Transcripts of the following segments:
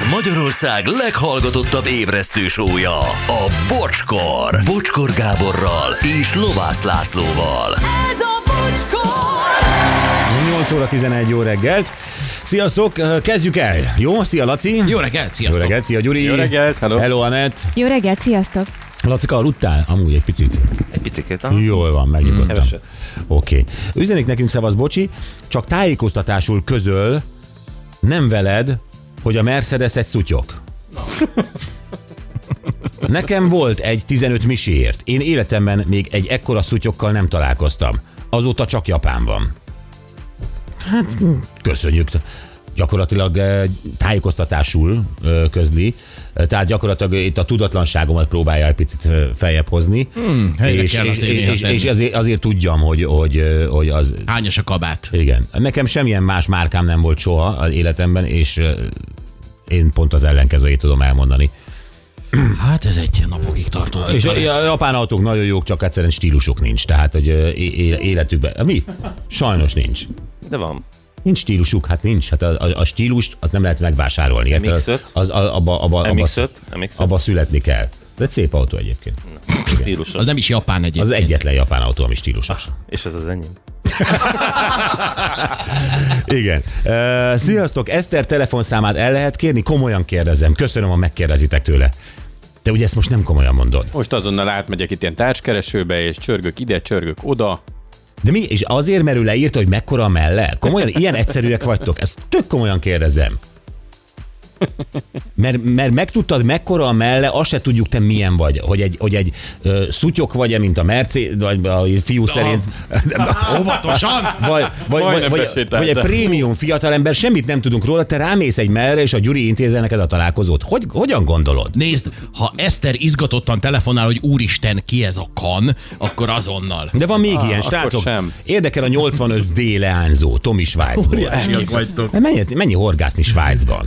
Ez Magyarország leghallgatottabb ébresztő sója, a Bocskor. Bocskor Gáborral és Lovász Lászlóval. Ez a bocskor! 8 óra 11 jó reggelt. Sziasztok, kezdjük el. Jó, szia Laci. Jó reggelt, Jó sziasztok! reggelt, szia Gyuri. Jó reggelt, hello. Hello Anett. Jó reggelt, sziasztok! Lacika, aludtál? Amúgy egy picit. Egy picit, aha. Jól van, megnyugodtam. keveset. Oké. Okay. Üzenik nekünk szavaz, bocsi, csak tájékoztatásul közöl, nem veled, hogy a Mercedes egy szutyok. Nekem volt egy 15 misiért. Én életemben még egy ekkora szutyokkal nem találkoztam. Azóta csak Japán van. Hát, köszönjük. Gyakorlatilag eh, tájékoztatásul eh, közli, Eh, tehát gyakorlatilag itt a tudatlanságomat próbálja egy picit feljebb hozni. Hmm, és, kell és, azért néha és, és azért, azért tudjam, hogy, hogy, hogy az, Hányos a kabát? igen. Nekem semmilyen más márkám nem volt soha az életemben, és én pont az ellenkezőjét tudom elmondani. Hát ez egy napokig tartó És a, a japán autók nagyon jók, csak egyszerűen stílusuk nincs. Tehát, hogy életükben... Mi? Sajnos nincs. De van. Nincs stílusuk, hát nincs. Hát a, a, a stílust az nem lehet megvásárolni. érted? MX-5? Az, a- abba, abba, abba, MX-5? MX-5? abba születni kell. De egy szép autó egyébként. Stílusos. Az nem is japán egyébként. Az egyetlen japán autó, ami stílusos. És ez az enyém. Igen. Uh, sziasztok, Eszter telefonszámát el lehet kérni? Komolyan kérdezem. Köszönöm, ha megkérdezitek tőle. Te ugye ezt most nem komolyan mondod. Most azonnal átmegyek itt ilyen társkeresőbe, és csörgök ide, csörgök oda. De mi? És azért merül leírta, hogy mekkora a melle? Komolyan, ilyen egyszerűek vagytok? Ezt tök komolyan kérdezem. Mert, mert megtudtad, mekkora a melle, azt se tudjuk, te milyen vagy. Hogy egy, hogy egy ö, szutyok vagy-e, mint a Merci, vagy a fiú szerint. Óvatosan! Vagy, vagy, vagy, vagy, vagy egy prémium fiatalember, semmit nem tudunk róla, te rámész egy mellre, és a Gyuri intézel neked a találkozót. Hogy, hogyan gondolod? Nézd, ha Eszter izgatottan telefonál, hogy úristen, ki ez a kan, akkor azonnal. De van még Ah, ilyen, srácok. sem. Érdekel a 85D leányzó, Tomi Svájcból. Mennyi, mennyi horgászni Svájcban?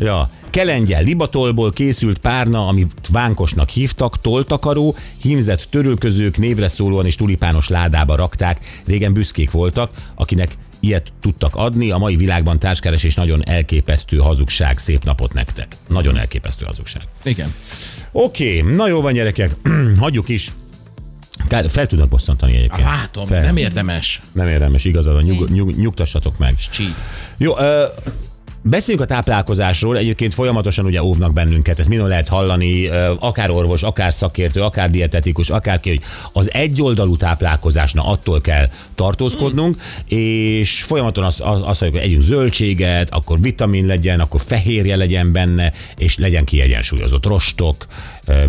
Ja. Kelengyel libatolból készült párna, amit vánkosnak hívtak, toltakaró, hímzett törülközők névre szólóan és tulipános ládába rakták. Régen büszkék voltak, akinek ilyet tudtak adni. A mai világban társkeresés nagyon elképesztő hazugság. Szép napot nektek. Nagyon elképesztő hazugság. Igen. Oké, na jó van gyerekek, hagyjuk is. Tehát fel tudnak bosszantani egyébként. Látom, Fel. nem érdemes. Nem érdemes, igazad van, nyug, nyug, nyugtassatok meg. Csí. Jó, ö, Beszéljünk a táplálkozásról, egyébként folyamatosan ugye óvnak bennünket, ezt minden lehet hallani, akár orvos, akár szakértő, akár dietetikus, akárki, hogy az egyoldalú táplálkozásna attól kell tartózkodnunk, és folyamatosan azt, azt azt mondjuk, hogy együnk zöldséget, akkor vitamin legyen, akkor fehérje legyen benne, és legyen kiegyensúlyozott rostok,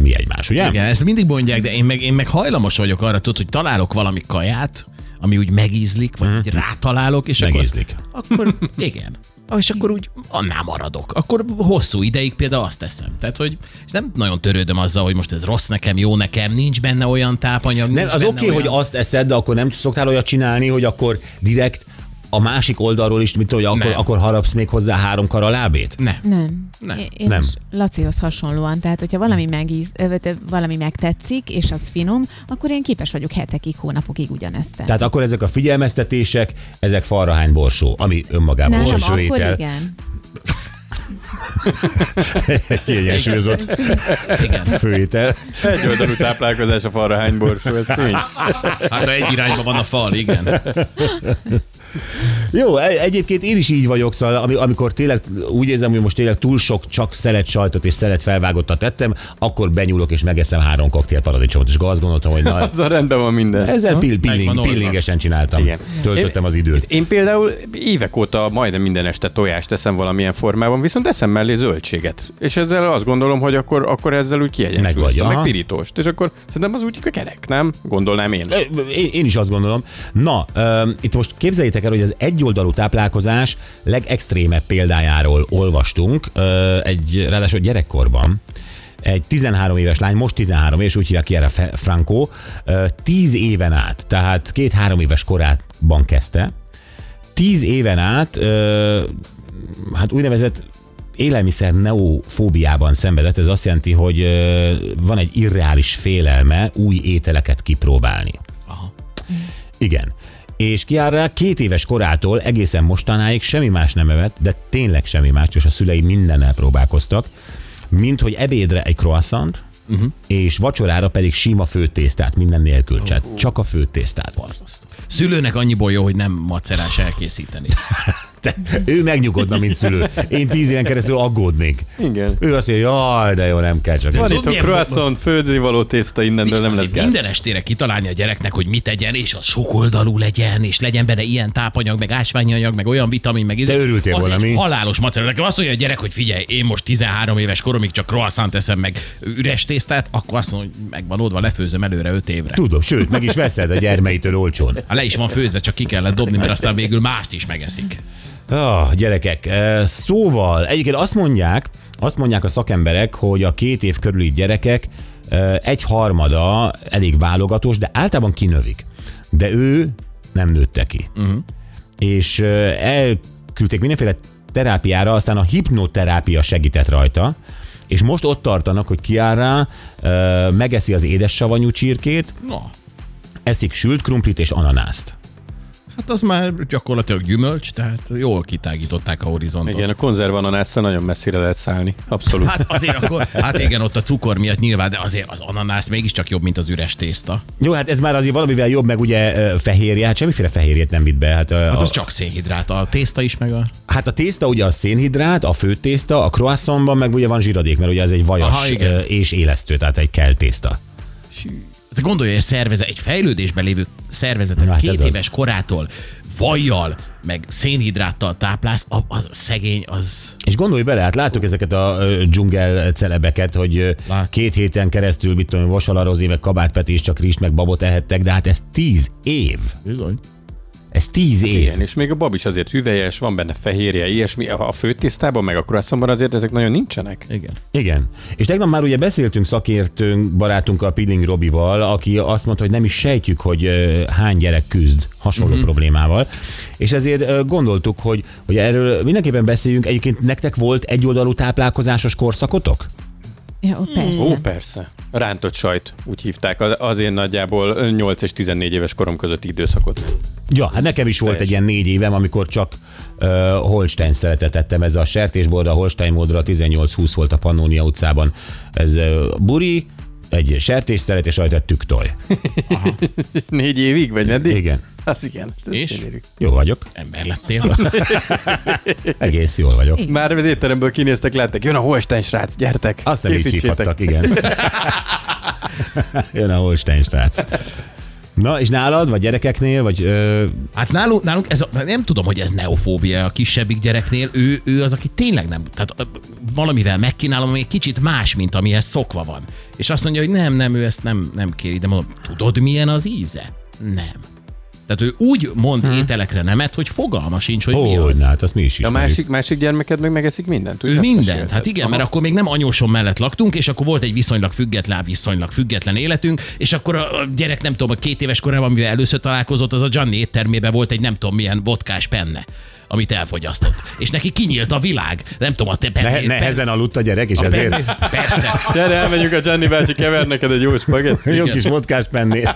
mi egymás, ugye? Igen, ezt mindig mondják, de én meg, én meg hajlamos vagyok arra, tudod, hogy találok valami kaját, ami úgy megízlik, vagy úgy rátalálok, és Megízlik. akkor... Akkor igen. És akkor úgy annál maradok. Akkor hosszú ideig például azt teszem. Tehát, hogy és nem nagyon törődöm azzal, hogy most ez rossz nekem, jó nekem, nincs benne olyan tápanyag. Nem, az oké, okay, olyan... hogy azt eszed, de akkor nem szoktál olyat csinálni, hogy akkor direkt a másik oldalról is, mit hogy akkor, Nem. akkor harapsz még hozzá három kar a lábét? Nem. Nem. Nem. Én, Nem. Lacihoz hasonlóan, tehát hogyha valami, megíz, ö, ö, valami megtetszik, és az finom, akkor én képes vagyok hetekig, hónapokig ugyanezt tenni. Tehát akkor ezek a figyelmeztetések, ezek falrahány borsó, ami önmagában nem, nem, akkor igen. egy kiegyensúlyozott főétel. Egy oldalú táplálkozás a falra hány borsó, ez tény. Hát ha egy irányba van a fal, igen. Jó, e- egyébként én is így vagyok, szóval ami- amikor tényleg úgy érzem, hogy most tényleg túl sok csak szelet sajtot és szelet felvágottat tettem, akkor benyúlok és megeszem három koktél paradicsomot, és azt gondoltam, hogy na, Azzal rendben van minden. ezzel pill, pilling, pillingesen csináltam. Igen. Töltöttem az időt. Én például évek óta majdnem minden este tojást teszem valamilyen formában, viszont eszem mellé zöldséget. És ezzel azt gondolom, hogy akkor, akkor ezzel úgy Meg vagy, kiegyensúlyoztam, meg aha. pirítóst. És akkor szerintem az úgy kerek, nem? Gondolnám én. Én, én is azt gondolom. Na, uh, itt most képzeljétek el, hogy az egyoldalú táplálkozás legextrémebb példájáról olvastunk, egy, ráadásul gyerekkorban, egy 13 éves lány, most 13 éves, úgy hívják Kiera Fe- Franco, uh, 10 éven át, tehát két-három éves korában kezdte, 10 éven át, hát úgynevezett élelmiszer neofóbiában szenvedett, ez azt jelenti, hogy van egy irreális félelme új ételeket kipróbálni. Aha. Igen. És Kiara két éves korától egészen mostanáig semmi más nem evett, de tényleg semmi más, és a szülei mindennel próbálkoztak, mint hogy ebédre egy croissant, uh-huh. és vacsorára pedig sima főtésztát, minden nélkül, uh-huh. csak a főtésztát. Szülőnek annyiból jó, hogy nem macerás elkészíteni. Te, ő megnyugodna, mint szülő. Én tíz éven keresztül aggódnék. Igen. Ő azt mondja, jaj, de jó, nem kell csak. Van itt a croissant, főzővaló tészta, innentől nem lesz gáz. minden estére kitalálni a gyereknek, hogy mit tegyen, és az sokoldalú legyen, és legyen benne ilyen tápanyag, meg ásványi anyag, meg olyan vitamin, meg izé. Te örültél Az volna, mi? Halálos macera. Nekem azt mondja a gyerek, hogy figyelj, én most 13 éves koromig csak croissant eszem meg üres tésztát, akkor azt mondja, hogy megvan oldva, lefőzöm előre 5 évre. Tudom, sőt, meg is veszed a gyermeitől olcsón. Hát le is van főzve, csak ki kellett dobni, mert aztán végül mást is megeszik. Ah, gyerekek, eh, szóval egyébként azt mondják, azt mondják a szakemberek, hogy a két év körüli gyerekek eh, egy harmada elég válogatós, de általában kinövik. De ő nem nőtte ki. Uh-huh. És eh, elküldték mindenféle terápiára, aztán a hipnoterápia segített rajta, és most ott tartanak, hogy Kiara uh, megeszi az édes savanyú csirkét, Na, eszik sült krumplit és ananászt. Hát az már gyakorlatilag gyümölcs, tehát jól kitágították a horizontot. Igen, a konzervananásszal nagyon messzire lehet szállni. Abszolút. Hát azért akkor, hát igen, ott a cukor miatt nyilván, de azért az ananász mégiscsak jobb, mint az üres tészta. Jó, hát ez már azért valamivel jobb, meg ugye fehérje, hát semmiféle fehérjét nem vitt be. Hát, Hát a, az csak szénhidrát, a tészta is, meg a... hát a tészta ugye a szénhidrát, a főtészta, a croissantban meg ugye van zsiradék, mert ugye ez egy vajas Aha, igen. és élesztő, tehát egy kell tészta. Te gondolj, hogy egy szervezet, egy fejlődésben lévő szervezetet hát két ez az. éves korától vajjal, meg szénhidráttal táplálsz, a- az szegény, az... És gondolj bele, hát láttuk ezeket a dzsungel celebeket, hogy Lát. két héten keresztül, mit tudom, Vasala Rozi, meg Kabát Peti is csak rizst, meg babot ehettek, de hát ez tíz év. Bizony. Ez tíz év. Igen, és még a bab is azért hüvelyes, van benne fehérje, ilyesmi. A főtésztában, meg a croissantban azért ezek nagyon nincsenek. Igen. Igen. És tegnap már ugye beszéltünk szakértőnk, barátunkkal, Pilling Robival, aki azt mondta, hogy nem is sejtjük, hogy hány gyerek küzd hasonló uh-huh. problémával. És ezért gondoltuk, hogy, hogy erről mindenképpen beszéljünk. Egyébként nektek volt egyoldalú táplálkozásos korszakotok? Ja, ó, persze. Ó, persze. Rántott sajt, úgy hívták az- én nagyjából 8 és 14 éves korom közötti időszakot. Ja, hát nekem is volt egy ilyen négy évem, amikor csak uh, Holstein szeretet ettem. Ez a sertésborda, Holstein módra 18-20 volt a Pannonia utcában. Ez uh, buri, egy sertés szeret, és rajta tüktoj. Négy évig, vagy meddig? Igen. Az igen. És? Jó vagyok. Ember lettél. Egész jól vagyok. Már az étteremből kinéztek, láttak, jön a Holstein srác, gyertek. Azt nem így hívhattak, igen. Jön a Holstein srác. Na, és nálad, vagy gyerekeknél, vagy... Ö, Hát nálunk, nálunk ez a, nem tudom, hogy ez neofóbia a kisebbik gyereknél, ő, ő az, aki tényleg nem, tehát valamivel megkínálom, ami egy kicsit más, mint amihez szokva van. És azt mondja, hogy nem, nem, ő ezt nem, nem kéri, de mondom, tudod milyen az íze? Nem. Tehát ő úgy mond hmm. ételekre nemet, hogy fogalma sincs, hogy mi ó, az. na, hát azt mi is A ismerjük. másik, másik gyermeked meg megeszik mindent? Ő mindent, hát igen, Aha. mert akkor még nem anyósom mellett laktunk, és akkor volt egy viszonylag független, viszonylag független életünk, és akkor a a gyerek nem tudom, a két éves korában, mivel először találkozott, az a Gianni éttermében volt egy nem tudom milyen vodkás penne amit elfogyasztott. És neki kinyílt a világ. Nem tudom, a te Ne, nehezen aludt a gyerek, és penné, ezért Persze. Gyere, elmenjük a Gianni bácsi, kever neked egy jó spagetti. jó kis vodkás pennét.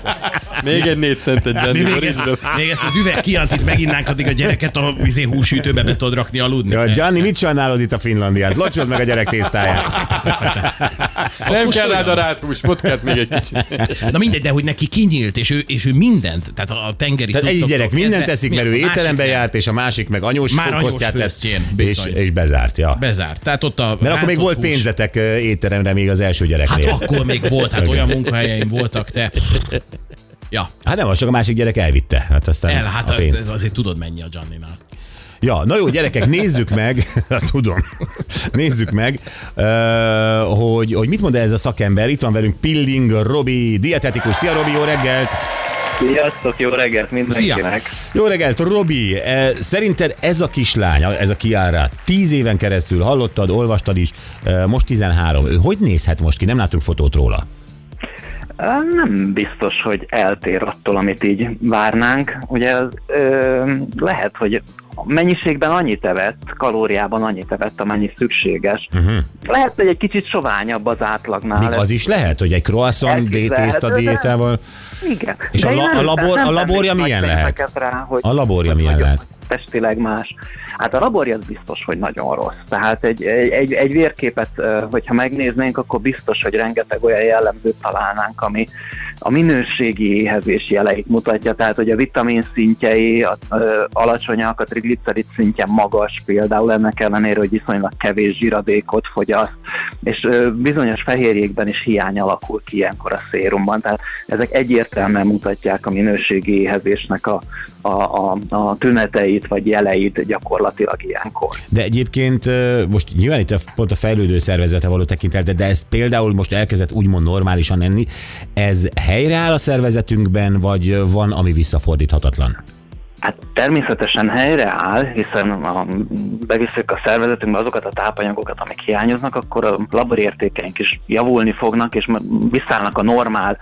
Még egy négy centet Gianni még, ezt, még ezt az üveg kiantit meginnánk, addig a gyereket a vizé húsütőbe be tudod rakni aludni. Ja, Persze. Gianni, mit csinálod itt a Finlandiát? Locsod meg a gyerek tésztáját. Nem most kell rád a ráthús, vodkát még egy kicsit. Na mindegy, de hogy neki kinyílt, és ő, és ő mindent, tehát a tengeri Tehát egy gyerek mindent teszik, mert ő a nem. járt, és a másik meg anyós Már főztjén, és, és bezárt, ja. Bezárt. Tehát ott a Mert akkor még volt hús. pénzetek étteremre még az első Hát gyereknél. akkor még volt, hát olyan munkahelyeim voltak, te. Ja, Hát nem, csak a másik gyerek elvitte. Hát aztán el, hát a pénzt. azért tudod mennyi a Gianninál. Ja, na jó, gyerekek, nézzük meg, tudom, nézzük meg, hogy, hogy mit mond ez a szakember. Itt van velünk Pilling Robi, dietetikus. Szia Robi, jó reggelt! Sziasztok, jó reggelt mindenkinek! Jó reggelt, Robi! eh, Szerinted ez a kislány, ez a Kiara, tíz éven keresztül hallottad, olvastad is, eh, most 13. Ő hogy nézhet most ki? Nem látunk fotót róla. Nem biztos, hogy eltér attól, amit így várnánk. Ugye ö, lehet, hogy mennyiségben annyit evett, kalóriában annyit evett, amennyi szükséges. Uh-huh. Lehet, hogy egy kicsit soványabb az átlagnál. Még az is lehet, hogy egy croissant tészta diétával. Igen. És a, la, a, labor, a laborja milyen lehet? Rá, hogy a laborja milyen lehet? Testileg más. Hát a laborja biztos, hogy nagyon rossz. Tehát egy, egy, egy vérképet, hogyha megnéznénk, akkor biztos, hogy rengeteg olyan jellemzőt találnánk, ami a minőségi éhezés jeleit mutatja, tehát hogy a vitamin szintjei a, a, alacsonyak, a triglicerid szintje magas, például ennek ellenére, hogy viszonylag kevés zsiradékot fogyaszt, és bizonyos fehérjékben is hiány alakul ki ilyenkor a szérumban, tehát ezek egyértelműen mutatják a minőségi éhezésnek a, a, a, a tüneteit vagy jeleit gyakorlatilag ilyenkor. De egyébként most nyilván itt a, pont a fejlődő szervezete való tekintet, de ez például most elkezdett úgymond normálisan enni, ez helyreáll a szervezetünkben, vagy van, ami visszafordíthatatlan? Hát természetesen helyreáll, hiszen ha bevisszük a szervezetünkbe azokat a tápanyagokat, amik hiányoznak, akkor a laborértékeink is javulni fognak, és visszállnak a normál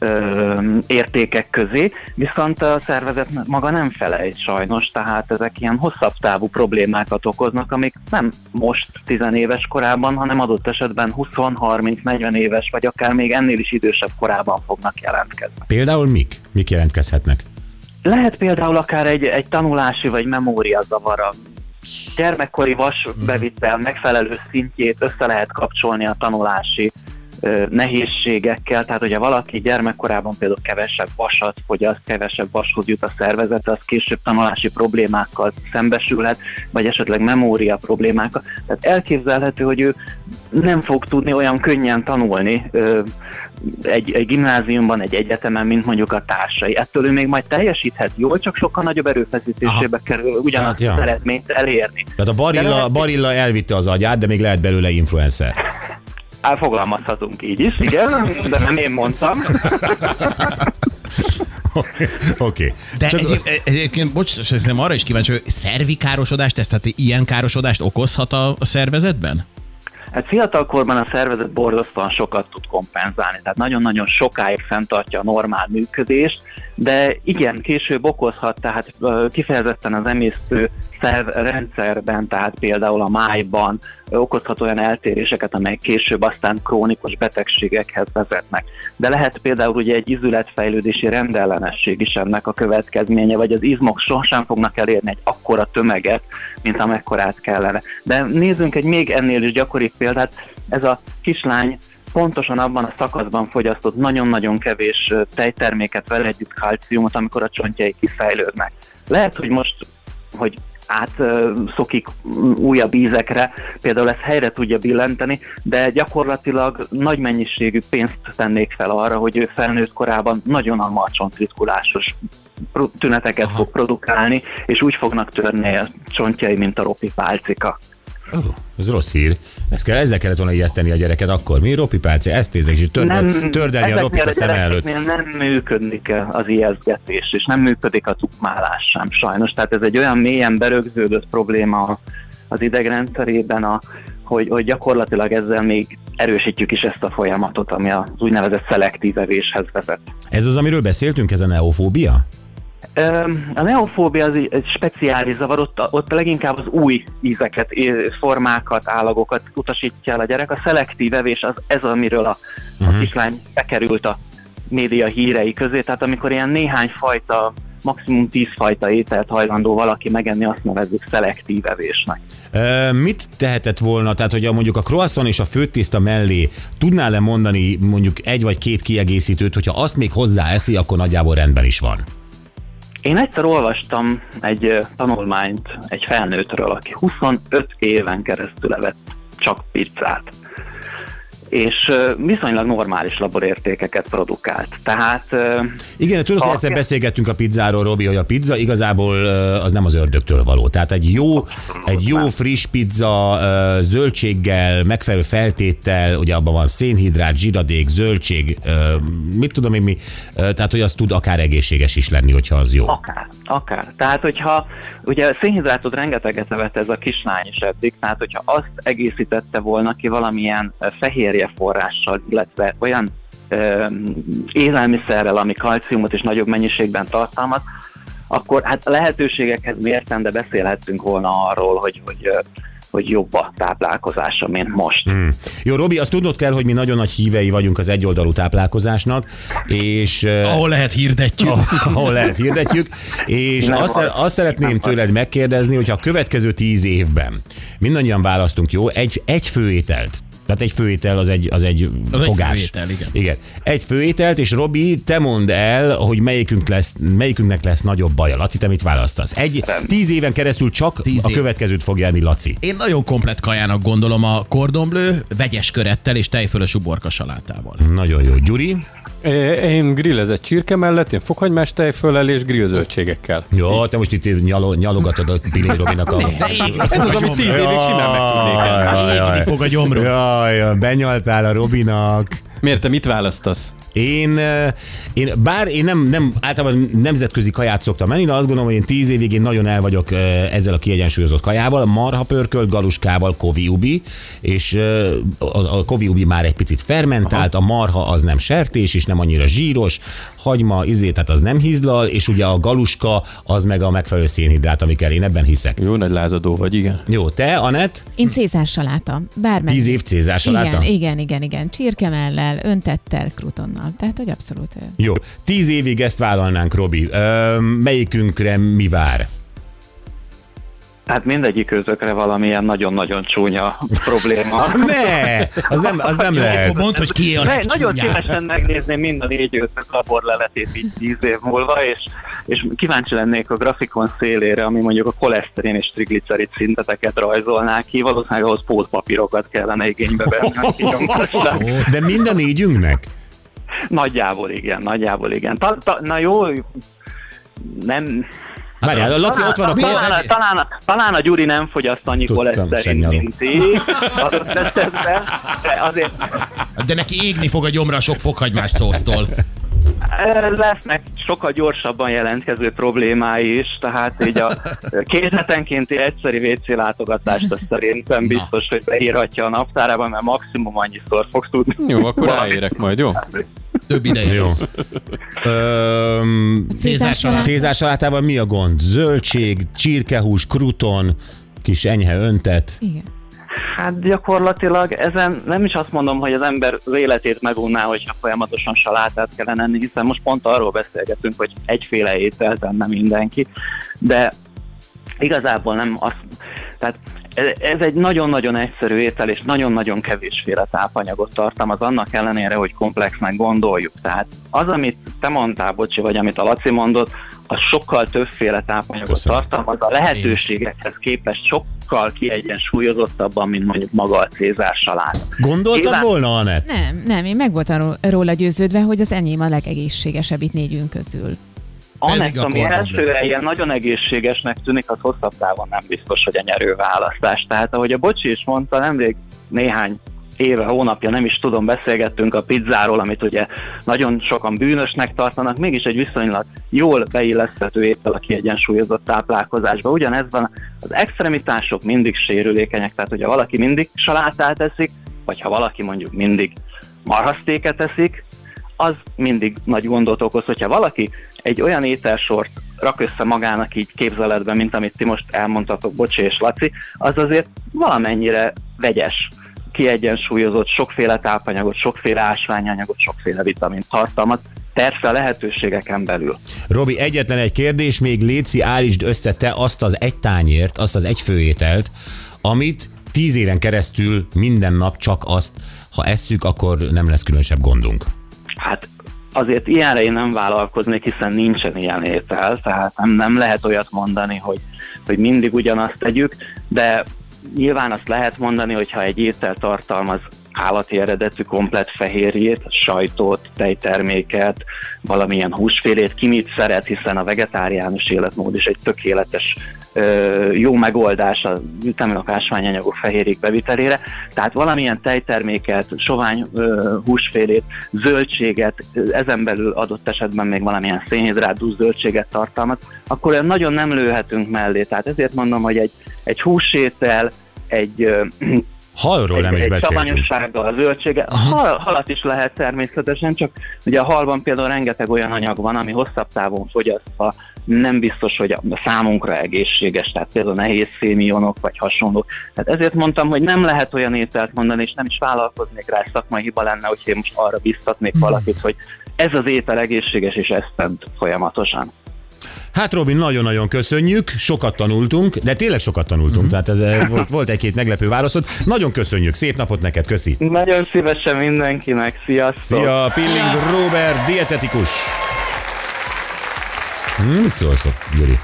ö, értékek közé, viszont a szervezet maga nem felejt sajnos, tehát ezek ilyen hosszabb távú problémákat okoznak, amik nem most tizenéves korában, hanem adott esetben 20-30-40 éves, vagy akár még ennél is idősebb korában fognak jelentkezni. Például mik? Mik jelentkezhetnek? Lehet például akár egy, egy tanulási vagy memóriazavara, gyermekkori vasbevitel megfelelő szintjét össze lehet kapcsolni a tanulási nehézségekkel, tehát hogyha valaki gyermekkorában például kevesebb vasat fogyaszt, kevesebb vashoz jut a szervezet, az később tanulási problémákkal szembesülhet, vagy esetleg memória problémákkal. Tehát elképzelhető, hogy ő nem fog tudni olyan könnyen tanulni egy, egy gimnáziumban, egy egyetemen, mint mondjuk a társai. Ettől ő még majd teljesíthet jól, csak sokkal nagyobb erőfeszítésébe Aha. kerül ugyanazt ja. eredményt elérni. Tehát a barilla, barilla elvitte az agyát, de még lehet belőle influencer. Elfogalmazhatunk így is, igen, de nem én mondtam. Oké. Okay. De Csak... egy, egyébként, bocs, szerintem arra is kíváncsi, hogy szervikárosodást, ezt tehát ilyen károsodást okozhat a, a szervezetben? Hát fiatalkorban a szervezet borzasztóan sokat tud kompenzálni, tehát nagyon-nagyon sokáig fenntartja a normál működést, de igen, később okozhat, tehát kifejezetten az emésztő szerv rendszerben, tehát például a májban okozhat olyan eltéréseket, amelyek később aztán krónikus betegségekhez vezetnek. De lehet például ugye egy izületfejlődési rendellenesség is ennek a következménye, vagy az izmok sosem fognak elérni egy akkora tömeget, mint amekkorát kellene. De nézzünk egy még ennél is gyakoribb példát, ez a kislány pontosan abban a szakaszban fogyasztott nagyon-nagyon kevés tejterméket vele együtt kalciumot, amikor a csontjai kifejlődnek. Lehet, hogy most, hogy átszokik újabb ízekre, például ez helyre tudja billenteni, de gyakorlatilag nagy mennyiségű pénzt tennék fel arra, hogy ő felnőtt korában nagyon alacsony ritkulásos tüneteket Aha. fog produkálni, és úgy fognak törni a csontjai, mint a ropi pálcika. Oh, ez rossz hír. Ezt kell, ezzel kellett volna ijeszteni a gyereket akkor. Mi ropi pálci, ezt érzek, és törde, nem, tördelni a ropit a szem előtt. Nem működik az ijesztgetés, és nem működik a tukmálás sem sajnos. Tehát ez egy olyan mélyen berögződött probléma az idegrendszerében, a, hogy, hogy gyakorlatilag ezzel még erősítjük is ezt a folyamatot, ami az úgynevezett szelektív evéshez vezet. Ez az, amiről beszéltünk, ez a neofóbia? A neofóbia az egy speciális zavar, ott, ott leginkább az új ízeket, formákat, állagokat utasítja el a gyerek. A szelektív evés az ez, amiről a, uh-huh. a mhm. kislány bekerült a média hírei közé, tehát amikor ilyen néhány fajta maximum 10 fajta ételt hajlandó valaki megenni, azt nevezzük szelektív evésnek. E, mit tehetett volna, tehát hogy a, mondjuk a croissant és a főtészta mellé tudnál-e mondani mondjuk egy vagy két kiegészítőt, hogyha azt még hozzá eszi, akkor nagyjából rendben is van? Én egyszer olvastam egy tanulmányt egy felnőttről, aki 25 éven keresztül evett csak pizzát és viszonylag normális laborértékeket produkált. Tehát... Igen, tudod, hogy egyszer beszélgettünk a pizzáról, Robi, hogy a pizza igazából az nem az ördögtől való. Tehát egy jó, egy jó friss pizza zöldséggel, megfelelő feltéttel, ugye abban van szénhidrát, zsiradék, zöldség, mit tudom én mi, tehát hogy az tud akár egészséges is lenni, hogyha az jó. Akár, akár. Tehát, hogyha ugye szénhidrátot rengeteget evett ez a kislány is eddig, tehát hogyha azt egészítette volna ki valamilyen fehérje forrással, illetve olyan ö, élelmiszerrel, ami kalciumot és nagyobb mennyiségben tartalmaz, akkor hát a lehetőségekhez mérten, de beszélhettünk volna arról, hogy, hogy, hogy jobb a táplálkozása, mint most. Hmm. Jó, Robi, azt tudnod kell, hogy mi nagyon nagy hívei vagyunk az egyoldalú táplálkozásnak, és... Ahol lehet hirdetjük. ahol lehet hirdetjük, és Nem azt, baj. azt szeretném Nem tőled megkérdezni, hogy a következő tíz évben mindannyian választunk, jó, egy, egy főételt, tehát egy főétel az egy, az egy Az egy fogás. főétel, igen. igen. Egy főételt, és Robi, te mondd el, hogy melyikünk lesz, melyikünknek lesz nagyobb baja. Laci, te mit választasz? Egy, tíz éven keresztül csak Tíz a év. következőt fog jelni Laci. Én nagyon komplet kajának gondolom a kordonblő, vegyes körettel és tejfölös uborka salátával. Nagyon jó. Gyuri? Én grillezett csirke mellett, én fokhagymás tejföllel és grillzöldségekkel. Jó, te most itt nyalo, nyalogatod a Pili Robinak a... Ez az, amit tíz évig simán meg tudnék enni. Égni fog a gyomrom. Jaj, benyaltál a Robinak. Miért te mit választasz? Én, én, bár én nem, nem általában nemzetközi kaját szoktam menni, de azt gondolom, hogy én tíz évig én nagyon el vagyok ezzel a kiegyensúlyozott kajával, marha pörkölt, galuskával, koviubi, és a, a koviubi már egy picit fermentált, a marha az nem sertés, és nem annyira zsíros, hagyma, izé, tehát az nem hízlal, és ugye a galuska az meg a megfelelő szénhidrát, ami kell, én ebben hiszek. Jó nagy lázadó vagy, igen. Jó, te, Anett, Én Cézár saláta. Bármely. tíz év Cézár saláta? Igen, igen, igen, igen. Csirkemellel, öntettel, krutonnal. Tehát, hogy abszolút. Jó, tíz évig ezt vállalnánk, Robi. Ö, melyikünkre mi vár? Hát mindegyik közökre valamilyen nagyon-nagyon csúnya probléma. Ne, az nem, az nem lehet. akkor mondd, hogy ki a Ne, nagyon szívesen megnézném mind a négy összes laborleletét így tíz év múlva, és, és kíváncsi lennék a grafikon szélére, ami mondjuk a koleszterin és triglicerid szinteteket rajzolná ki, valószínűleg ahhoz pótpapírokat kellene igénybe venni. De mind a négyünknek? Nagyjából igen, nagyjából igen. Ta, ta, na jó, nem... Várjál, a Laci ott van a talán, talán, talán, a, talán a Gyuri nem fogyaszt annyi koleszterin, mint ti, de azért De neki égni fog a gyomra a sok fokhagymás szósztól. Lesznek sokkal gyorsabban jelentkező problémái is, tehát így a kézletenkénti egyszeri WC látogatást azt szerintem biztos, hogy beírhatja a naptárában, mert maximum annyiszor fogsz tudni. Jó, akkor ráérek majd, jó? Több ideje Jó. lesz. Öm, Cézár saláta. Cézár salátával mi a gond? Zöldség, csirkehús, kruton, kis enyhe öntet. Igen. Hát gyakorlatilag ezen nem is azt mondom, hogy az ember az életét megunná, hogyha folyamatosan salátát kellene enni, hiszen most pont arról beszélgetünk, hogy egyféle ételt enne mindenki, de igazából nem az, tehát ez- egy nagyon-nagyon egyszerű étel, és nagyon-nagyon kevésféle tápanyagot tartalmaz, annak ellenére, hogy komplexnek gondoljuk. Tehát az, amit te mondtál, bocsi, vagy amit a Laci mondott, az sokkal többféle tápanyagot Köszönöm. tartalmaz, a lehetőségekhez képest sokkal kiegyensúlyozottabban, mint mondjuk maga a Cézár saláta. Gondoltad Nyilván- volna, Anett? Nem, nem, én meg voltam ró- róla győződve, hogy az enyém a legegészségesebb itt négyünk közül. Annak, Pedig a ami elsőre ilyen nagyon egészségesnek tűnik, az hosszabb távon nem biztos, hogy a nyerő választás. Tehát ahogy a Bocsi is mondta, nemrég néhány éve, hónapja, nem is tudom, beszélgettünk a pizzáról, amit ugye nagyon sokan bűnösnek tartanak, mégis egy viszonylag jól beilleszthető étel a kiegyensúlyozott táplálkozásba. Ugyanez van, az extremitások mindig sérülékenyek, tehát hogyha valaki mindig salátát eszik, vagy ha valaki mondjuk mindig marhasztéket eszik, az mindig nagy gondot okoz, hogyha valaki egy olyan ételsort rak össze magának így képzeletben, mint amit ti most elmondtatok, Bocsi és Laci, az azért valamennyire vegyes, kiegyensúlyozott, sokféle tápanyagot, sokféle ásványanyagot, sokféle vitamint tartalmaz, persze a lehetőségeken belül. Robi, egyetlen egy kérdés, még Léci, állítsd össze te azt az egy tányért, azt az egy főételt, amit tíz éven keresztül minden nap csak azt, ha esszük, akkor nem lesz különösebb gondunk. Hát azért ilyenre én nem vállalkoznék, hiszen nincsen ilyen étel, tehát nem, nem lehet olyat mondani, hogy, hogy mindig ugyanazt tegyük, de nyilván azt lehet mondani, hogy ha egy étel tartalmaz állati eredetű komplet fehérjét, sajtot, tejterméket, valamilyen húsfélét, ki mit szeret, hiszen a vegetáriánus életmód is egy tökéletes jó megoldás a vitaminok, ásványanyagok fehérjék bevitelére. Tehát valamilyen tejterméket, sovány húsfélét, zöldséget, ezen belül adott esetben még valamilyen szénhidrátú zöldséget tartalmaz, akkor olyan nagyon nem lőhetünk mellé. Tehát ezért mondom, hogy egy, egy húsétel, egy Halról nem is egy beszéltünk. savanyossággal, zöldsége. Hal, halat is lehet természetesen, csak ugye a halban például rengeteg olyan anyag van, ami hosszabb távon fogyasztva nem biztos, hogy a számunkra egészséges, tehát például nehéz fémionok vagy hasonlók. Tehát ezért mondtam, hogy nem lehet olyan ételt mondani, és nem is vállalkoznék rá, szakmai hiba lenne, hogy én most arra biztatnék valakit, hogy ez az étel egészséges, és ezt tedd folyamatosan. Hát Robin, nagyon-nagyon köszönjük, sokat tanultunk, de tényleg sokat tanultunk, tehát ez eh, volt, volt egy-két meglepő válaszod. Nagyon köszönjük, szép napot neked, köszi. Nagyon szívesen mindenkinek, sziasztok! Szia, Pilling Robert, dietetikus. Hm, Mit szólsz, Gyuri?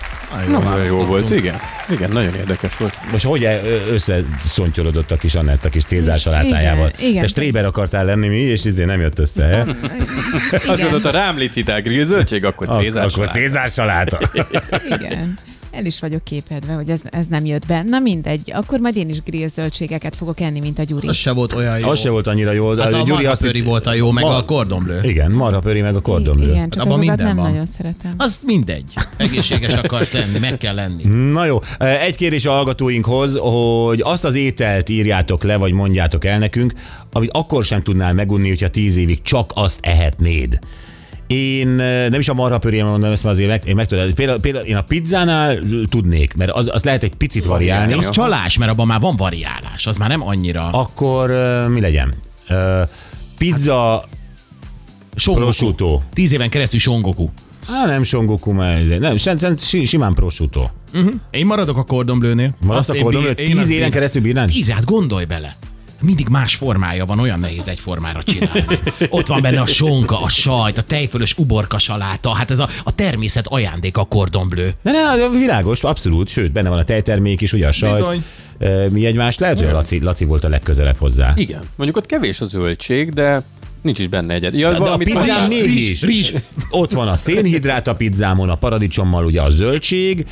Nagyon jó volt, igen. Igen, nagyon érdekes volt. Most hogy e- összeszontyolodott a kis Annett a kis Cézár salátájával? Igen, igen. Te stréber akartál lenni mi, és izé nem jött össze, he? Azt mondod, a rám licitál grill zöldség, akkor Ak- Cézár Akkor salát. Cézár saláta. Igen. El is vagyok képedve, hogy ez, ez nem jött be. Na mindegy, akkor majd én is grill zöldségeket fogok enni, mint a Gyuri. Az se volt olyan jó. Az se volt annyira jó. de Hát a Gyuri azt marhapöri volt a jó, meg Ma- a kordonblő. Igen, marhapöri meg a kordonblő. Igen, csak Abban azokat minden nem van. nagyon szeretem. Az mindegy. Egészséges akarsz lenni, meg kell lenni. Na jó, egy kérdés a hallgatóinkhoz, hogy azt az ételt írjátok le, vagy mondjátok el nekünk, amit akkor sem tudnál megunni, hogyha tíz évig csak azt ehetnéd. Én nem is a marhapörém mondom ezt, mert azért meg, én meg tudom. Például, például én a pizzánál tudnék, mert az, az lehet egy picit variálni. Az csalás, mert abban már van variálás. Az már nem annyira. Akkor mi legyen? Pizza, Songoku. prosciutto. Tíz éven keresztül Songoku. Á, nem songoku, mert nem, sem, sem, si- simán prosciutto. Én maradok a kordonblőnél. Maradsz Azt a én kordonblő? bí- én Tíz éven keresztül bírnád? Tíz, hát gondolj bele. Mindig más formája van, olyan nehéz egy formára csinálni. Ott van benne a sonka, a sajt, a tejfölös uborka saláta, hát ez a, a természet ajándék a kordonblő. De ne, világos, abszolút, sőt, benne van a tejtermék is, ugye a sajt. Bizony. Mi egymás? Lehet, hogy a Laci, Laci volt a legközelebb hozzá. Igen, mondjuk ott kevés a zöldség, de nincs is benne egyet. Ja, De a mondtál? mégis. rizs. Ott van a szénhidrát a pizzámon, a paradicsommal ugye a zöldség,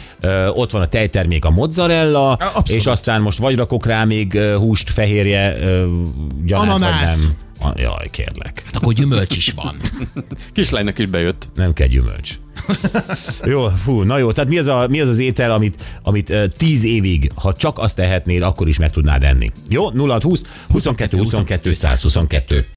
ott van a tejtermék a mozzarella, abszolút. és aztán most vagy rakok rá még húst, fehérje, gyanát, vagy Ananász. nem. A- Jaj, kérlek. Hát akkor gyümölcs is van. Kislánynak is bejött. Nem kell gyümölcs. jó, fú, na jó, tehát mi az, a, mi az az étel, amit, amit tíz évig, ha csak azt tehetnéd, akkor is meg tudnád enni. Jó, 0 20 22 22 122.